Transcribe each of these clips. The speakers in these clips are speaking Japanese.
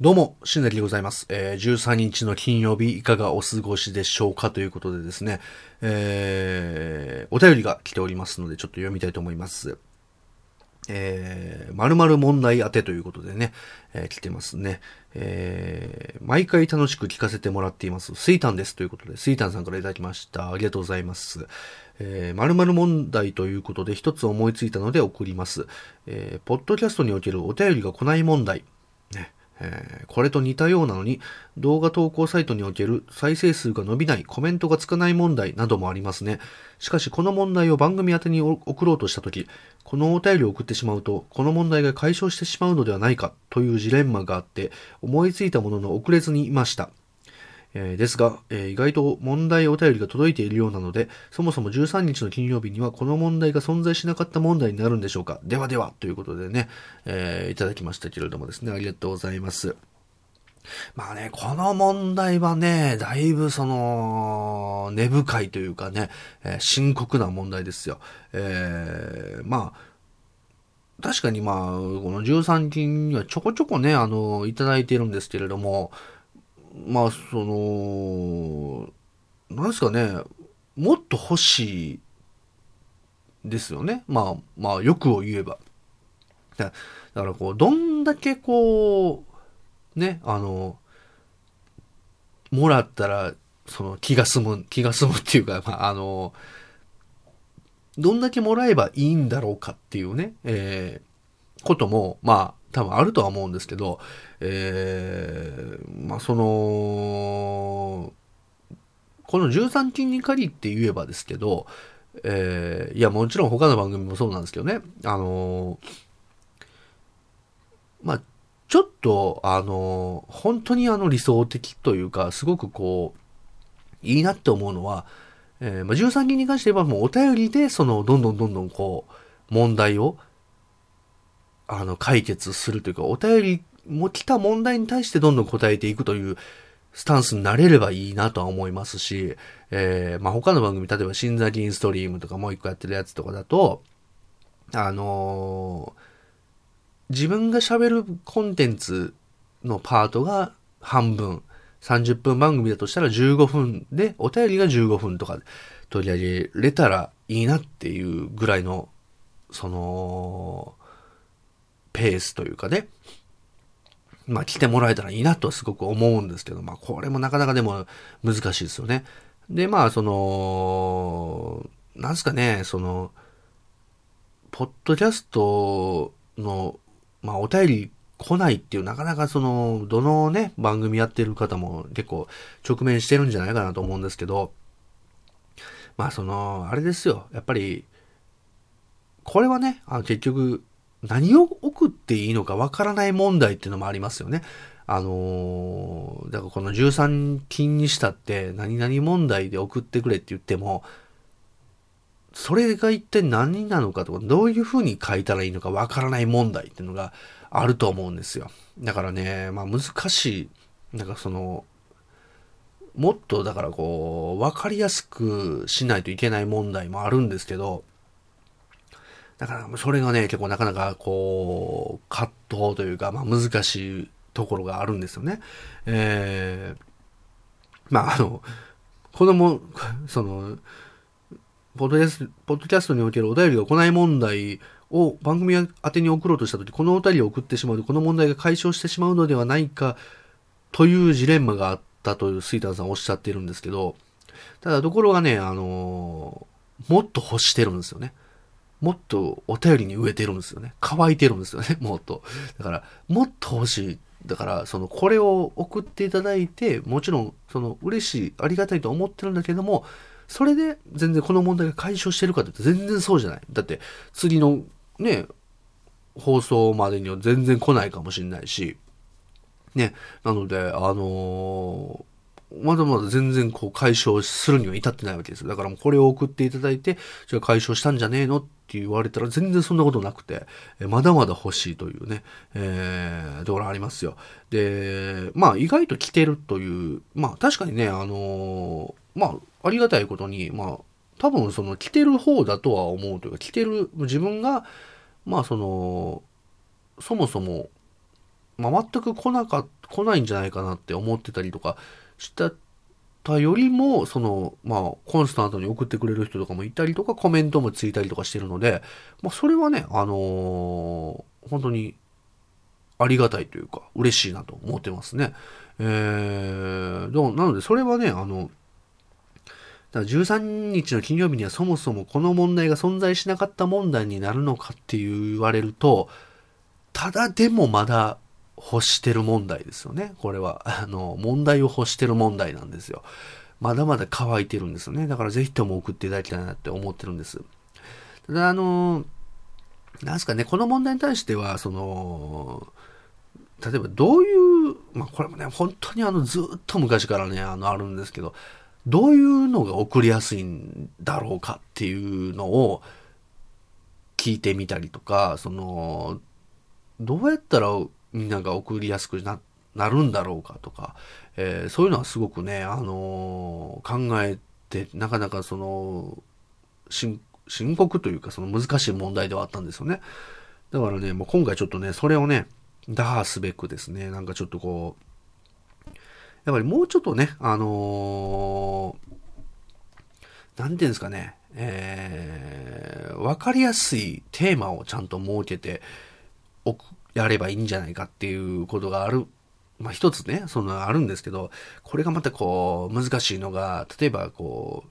どうも、しんなりでございます。えー、13日の金曜日、いかがお過ごしでしょうかということでですね、えー、お便りが来ておりますので、ちょっと読みたいと思います。えー、〇〇問題当てということでね、えー、来てますね。えー、毎回楽しく聞かせてもらっています。スイタンですということで、スイタンさんからいただきました。ありがとうございます。えー、〇〇問題ということで一つ思いついたので送ります。えー、ポッドキャストにおけるお便りが来ない問題。えー、これと似たようなのに、動画投稿サイトにおける再生数が伸びない、コメントがつかない問題などもありますね。しかし、この問題を番組宛に送ろうとしたとき、このお便りを送ってしまうと、この問題が解消してしまうのではないかというジレンマがあって、思いついたものの遅れずにいました。えー、ですが、えー、意外と問題お便りが届いているようなので、そもそも13日の金曜日にはこの問題が存在しなかった問題になるんでしょうか？ではでは、ということでね、えー、いただきましたけれどもですね、ありがとうございます。まあね、この問題はね、だいぶその、根深いというかね、えー、深刻な問題ですよ。えー、まあ、確かにまあ、この13金にはちょこちょこね、あの、いただいているんですけれども、まあ、その、なんですかね、もっと欲しいですよね。まあ、まあ、欲を言えば。だからこう、どんだけこう、ね、あの、もらったら、その気が済む、気が済むっていうか、まあ、あの、どんだけもらえばいいんだろうかっていうね、えー、ことも、まあ、多分あるとは思うんですけど、えー、まあその、この13金に限って言えばですけど、えー、いやもちろん他の番組もそうなんですけどね、あのまあちょっと、あの本当にあの理想的というか、すごくこう、いいなって思うのは、えー、まあ、13金に関して言えばもうお便りで、その、どんどんどんどんこう、問題を、あの、解決するというか、お便りも来た問題に対してどんどん答えていくというスタンスになれればいいなとは思いますし、えー、まあ、他の番組、例えば、シンザリンストリームとかもう一個やってるやつとかだと、あのー、自分が喋るコンテンツのパートが半分、30分番組だとしたら15分で、お便りが15分とか取り上げれたらいいなっていうぐらいの、その、ペースというかね、まあ来てもらえたらいいなとはすごく思うんですけど、まあこれもなかなかでも難しいですよね。で、まあその、なんすかね、その、ポッドキャストの、まあお便り来ないっていう、なかなかその、どのね、番組やってる方も結構直面してるんじゃないかなと思うんですけど、まあその、あれですよ、やっぱり、これはね、あ結局、何を送っていいのかわからない問題っていうのもありますよね。あのー、だからこの13金にしたって何々問題で送ってくれって言っても、それが一体何なのかとか、どういうふうに書いたらいいのかわからない問題っていうのがあると思うんですよ。だからね、まあ難しい、なんかその、もっとだからこう、わかりやすくしないといけない問題もあるんですけど、だから、それがね、結構なかなか、こう、葛藤というか、まあ難しいところがあるんですよね。えー、まああの、子供、その、ポッドキャスト、ポッドキャストにおけるお便りが来ない問題を番組宛てに送ろうとしたとき、このお便りを送ってしまうと、この問題が解消してしまうのではないか、というジレンマがあったというスイタンさんおっしゃっているんですけど、ただところがね、あのもっと欲してるんですよね。もっとお便りに植えてるんですよね。乾いてるんですよね、もっと。だから、もっと欲しい。だから、その、これを送っていただいて、もちろん、その、嬉しい、ありがたいと思ってるんだけども、それで全然この問題が解消してるかって全然そうじゃない。だって、次のね、放送までには全然来ないかもしれないし、ね、なので、あのまだまだ全然こう解消するには至ってないわけですだからもうこれを送っていただいて、じゃあ解消したんじゃねえのって言われたら全然そんなことなくて、まだまだ欲しいというね、えー、ところありますよ。で、まあ意外と来てるという、まあ確かにね、あのー、まあありがたいことに、まあ多分その来てる方だとは思うというか、来てる自分が、まあその、そもそもまあ、全く来なか来ないんじゃないかなって思ってたりとかしたたよりも、その、まあ、コンスタントに送ってくれる人とかもいたりとか、コメントもついたりとかしてるので、まあ、それはね、あのー、本当に、ありがたいというか、嬉しいなと思ってますね。えー、なので、それはね、あの、だ13日の金曜日にはそもそもこの問題が存在しなかった問題になるのかって言われると、ただでもまだ欲してる問題ですよね。これは。あの、問題を欲してる問題なんですよ。まだまだ乾いてるんですよね。だからぜひとも送っていただきたいなって思ってるんです。ただ、あの、なんすかね、この問題に対しては、その、例えばどういう、まあこれもね、本当にあのずっと昔からね、あのあるんですけど、どういうのが送りやすいんだろうかっていうのを聞いてみたりとか、その、どうやったらみんなが送りやすくななるんだろうかとか、えー、そういうのはすごくね、あのー、考えて、なかなかその、深刻というかその難しい問題ではあったんですよね。だからね、もう今回ちょっとね、それをね、打破すべくですね、なんかちょっとこう、やっぱりもうちょっとね、あのー、ていうんですかね、えー、わかりやすいテーマをちゃんと設けておく、やればいいんじゃないかっていうことがある。まあ一つね、そのあるんですけど、これがまたこう、難しいのが、例えばこ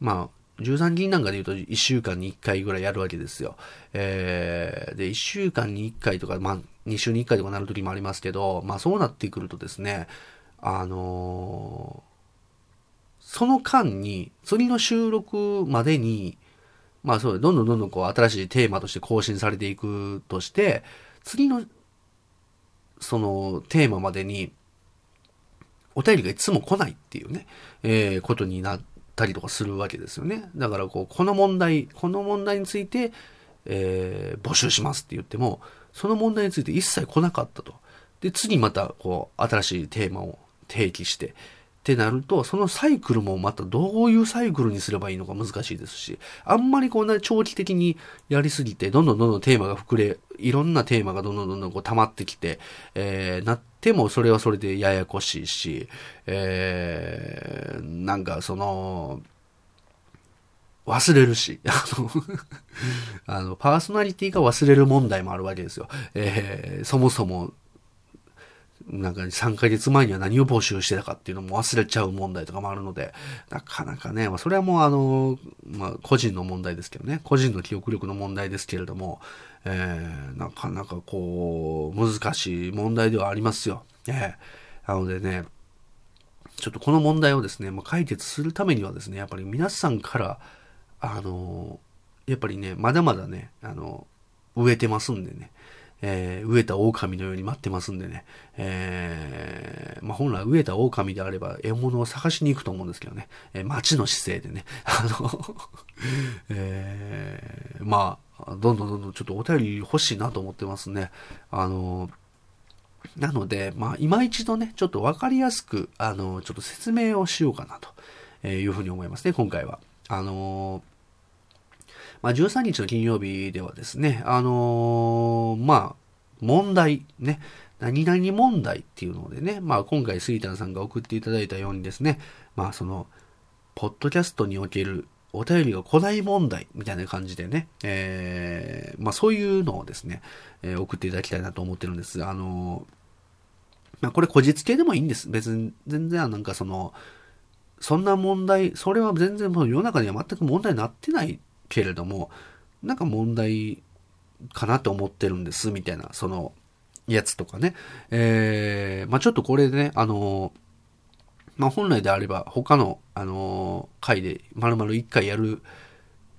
う、まあ、13銀なんかで言うと1週間に1回ぐらいやるわけですよ。えー、で、1週間に1回とか、まあ、2週に1回とかなる時もありますけど、まあそうなってくるとですね、あのー、その間に、次の収録までに、まあそう、どんどんどんどんこう新しいテーマとして更新されていくとして、次の、そのテーマまでに、お便りがいつも来ないっていうね、えー、ことになったりとかするわけですよね。だからこう、この問題、この問題について、えー、募集しますって言っても、その問題について一切来なかったと。で、次また、こう、新しいテーマを提起して、ってなると、そのサイクルもまたどういうサイクルにすればいいのか難しいですし、あんまりこんな長期的にやりすぎて、どんどんどんどんテーマが膨れ、いろんなテーマがどんどんどんどんこう溜まってきて、えー、なってもそれはそれでややこしいし、えー、なんかその、忘れるし、あのあの、パーソナリティが忘れる問題もあるわけですよ。えー、そもそも、なんか3ヶ月前には何を募集してたかっていうのも忘れちゃう問題とかもあるので、なかなかね、まあ、それはもうあの、まあ、個人の問題ですけどね、個人の記憶力の問題ですけれども、えー、なかなかこう、難しい問題ではありますよ。えー、なのでね、ちょっとこの問題をですね、まあ、解決するためにはですね、やっぱり皆さんから、あの、やっぱりね、まだまだね、あの、植えてますんでね、えー、飢えた狼のように待ってますんでね、えー、まあ、本来飢えた狼であれば獲物を探しに行くと思うんですけどね、えー、待の姿勢でね、あのえー、まあ、どんどんどんどんちょっとお便り欲しいなと思ってますね。あの、なので、まあ、今一度ね、ちょっとわかりやすく、あの、ちょっと説明をしようかなというふうに思いますね、今回は。あのまあ、13日の金曜日ではですね、あのー、まあ、問題、ね、何々問題っていうのでね、まあ、今回スイタンさんが送っていただいたようにですね、まあ、その、ポッドキャストにおけるお便りが来ない問題みたいな感じでね、えー、まあ、そういうのをですね、えー、送っていただきたいなと思ってるんです。あのまあ、これ、こじつけでもいいんです。別に、全然、なんかその、そんな問題、それは全然もう世の中には全く問題になってないけれども、なんか問題かなと思ってるんです、みたいな、その、やつとかね。えー、まあちょっとこれでね、あのまあ本来であれば他の、あの回で丸々1回やる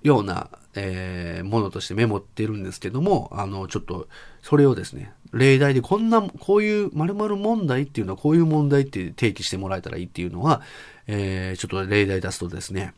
ような、えー、ものとしてメモってるんですけども、あの、ちょっと、それをですね、例題でこんな、こういう〇〇問題っていうのはこういう問題って提起してもらえたらいいっていうのは、えー、ちょっと例題出すとですね、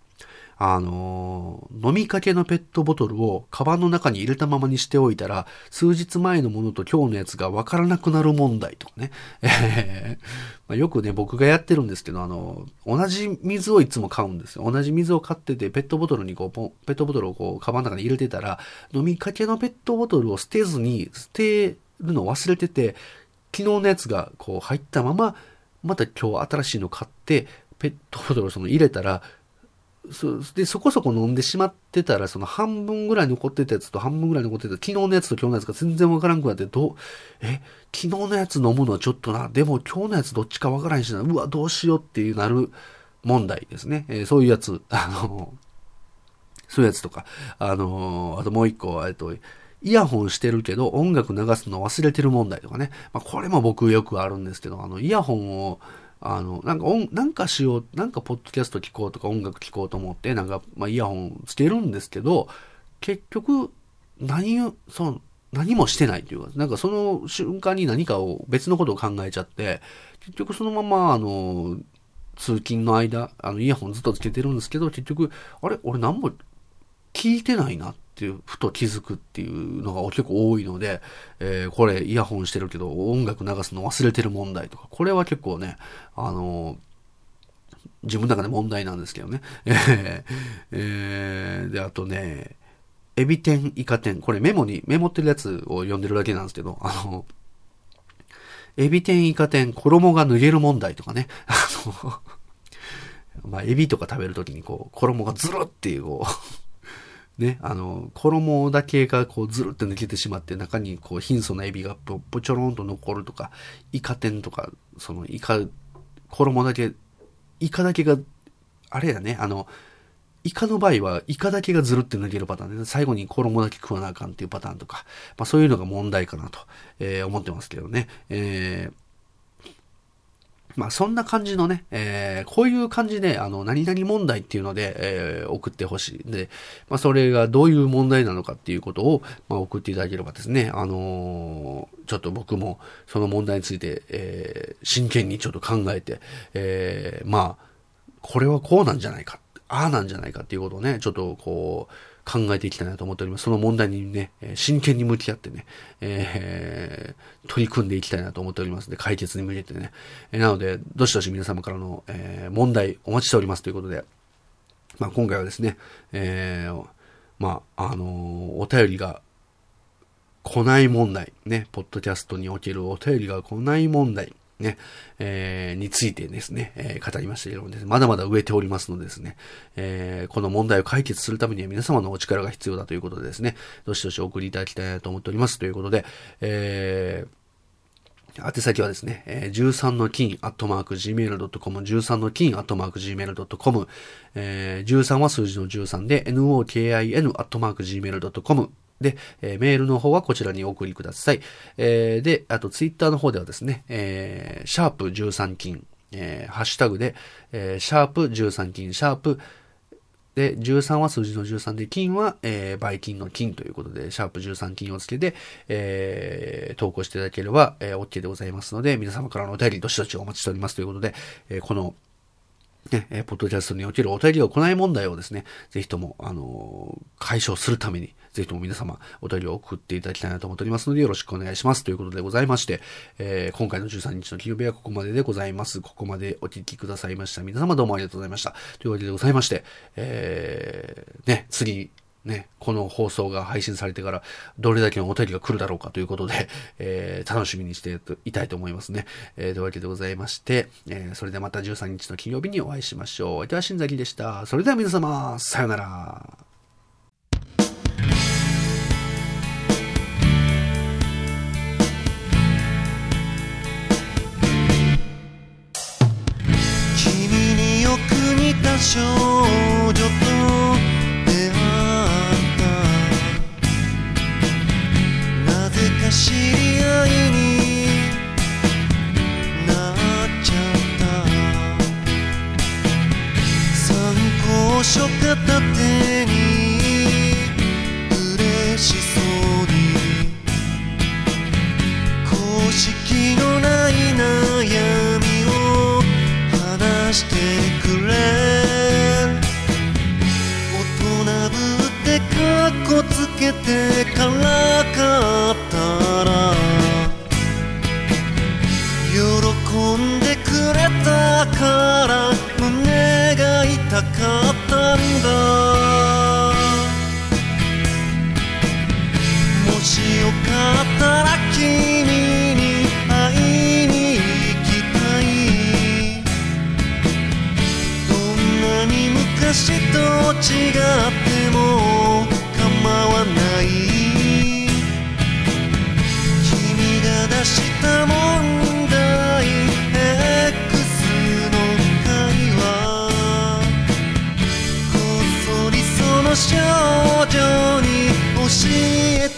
あのー、飲みかけのペットボトルをカバンの中に入れたままにしておいたら、数日前のものと今日のやつがわからなくなる問題とかね。え ま、よくね、僕がやってるんですけど、あの、同じ水をいつも買うんですよ。同じ水を買ってて、ペットボトルにこう、ペットボトルをこう、カバンの中に入れてたら、飲みかけのペットボトルを捨てずに、捨てるのを忘れてて、昨日のやつがこう入ったまま、また今日新しいの買って、ペットボトルをその入れたら、そで、そこそこ飲んでしまってたら、その半分ぐらい残ってたやつと半分ぐらい残ってた、昨日のやつと今日のやつが全然わからんくなって、どう、え、昨日のやつ飲むのはちょっとな、でも今日のやつどっちかわからんしな、うわ、どうしようっていうなる問題ですね。えー、そういうやつ、あの、そういうやつとか、あのあともう一個、えっと、イヤホンしてるけど音楽流すの忘れてる問題とかね。まあ、これも僕よくあるんですけど、あの、イヤホンを、あの、なんか音、なんかしよう、なんかポッドキャスト聞こうとか音楽聞こうと思って、なんか、まあ、イヤホンつけるんですけど、結局、何、その、何もしてないというか、なんかその瞬間に何かを、別のことを考えちゃって、結局そのまま、あの、通勤の間、あの、イヤホンずっとつけてるんですけど、結局、あれ？俺何も聞いてないなっっていう、ふと気づくっていうのが結構多いので、えー、これイヤホンしてるけど音楽流すの忘れてる問題とか、これは結構ね、あの自分の中で問題なんですけどね。えー、で、あとね、エビ天、イカ天。これメモに、メモってるやつを読んでるだけなんですけど、あの、エビ天、イカ天、衣が脱げる問題とかね。あの、まあ、エビとか食べるときにこう、衣がズルっていう、こう、ね、あの、衣だけがこうずるって抜けてしまって、中にこう貧相なエビがぽぽちょろんと残るとか、イカ天とか、そのイカ、衣だけ、イカだけが、あれやね、あの、イカの場合は、イカだけがずるって抜けるパターンで、最後に衣だけ食わなあかんっていうパターンとか、まあそういうのが問題かなと、えー、思ってますけどね。えーまあそんな感じのね、えー、こういう感じで、あの、何々問題っていうので、えー、送ってほしい。で、まあそれがどういう問題なのかっていうことを、まあ送っていただければですね、あのー、ちょっと僕もその問題について、えー、真剣にちょっと考えて、えー、まあ、これはこうなんじゃないか、ああなんじゃないかっていうことをね、ちょっとこう、考えていきたいなと思っております。その問題にね、真剣に向き合ってね、えー、取り組んでいきたいなと思っておりますので、解決に向けてね。え、なので、どしどし皆様からの、えー、問題お待ちしておりますということで、まあ今回はですね、えー、まあ、あのー、お便りが来ない問題、ね、ポッドキャストにおけるお便りが来ない問題、ね、えー、についてですね、えー、語りましたけどもね、まだまだ植えておりますのでですね、えー、この問題を解決するためには皆様のお力が必要だということでですね、どしどしお送りいただきたいなと思っております。ということで、えー、宛先はですね、えー、13の金、アットマーク、gmail.com、13の金、アットマーク、gmail.com、えー、13は数字の13で、nokin、アットマーク、gmail.com、で、えー、メールの方はこちらにお送りください。えー、で、あとツイッターの方ではですね、えー、シャープ13金、えー、ハッシュタグで、えー、シャープ13金、シャープで、13は数字の13で、金は、えー、倍金の金ということで、シャープ13金をつけて、えー、投稿していただければ、えー、OK でございますので、皆様からのお便り、どしどしお待ちしておりますということで、えー、この、ね、えポッドキャストにおけるお便りを行い問題をですね、ぜひとも、あの、解消するために、ぜひとも皆様、お便りを送っていただきたいなと思っておりますので、よろしくお願いします。ということでございまして、えー、今回の13日の金曜日はここまででございます。ここまでお聞きくださいました。皆様どうもありがとうございました。というわけでございまして、えー、ね、次、ね、この放送が配信されてから、どれだけのお便りが来るだろうかということで、えー、楽しみにしていたいと思いますね。えー、というわけでございまして、えー、それではまた13日の金曜日にお会いしましょう。では、新崎でした。それでは皆様、さよなら。君によく似た少女とこつけてからかったら喜んでくれたから胸が痛かったんだ。もしよかったら君に会いに行きたい。どんなに昔と違ってした問題 X の会話こっそりその少女に教え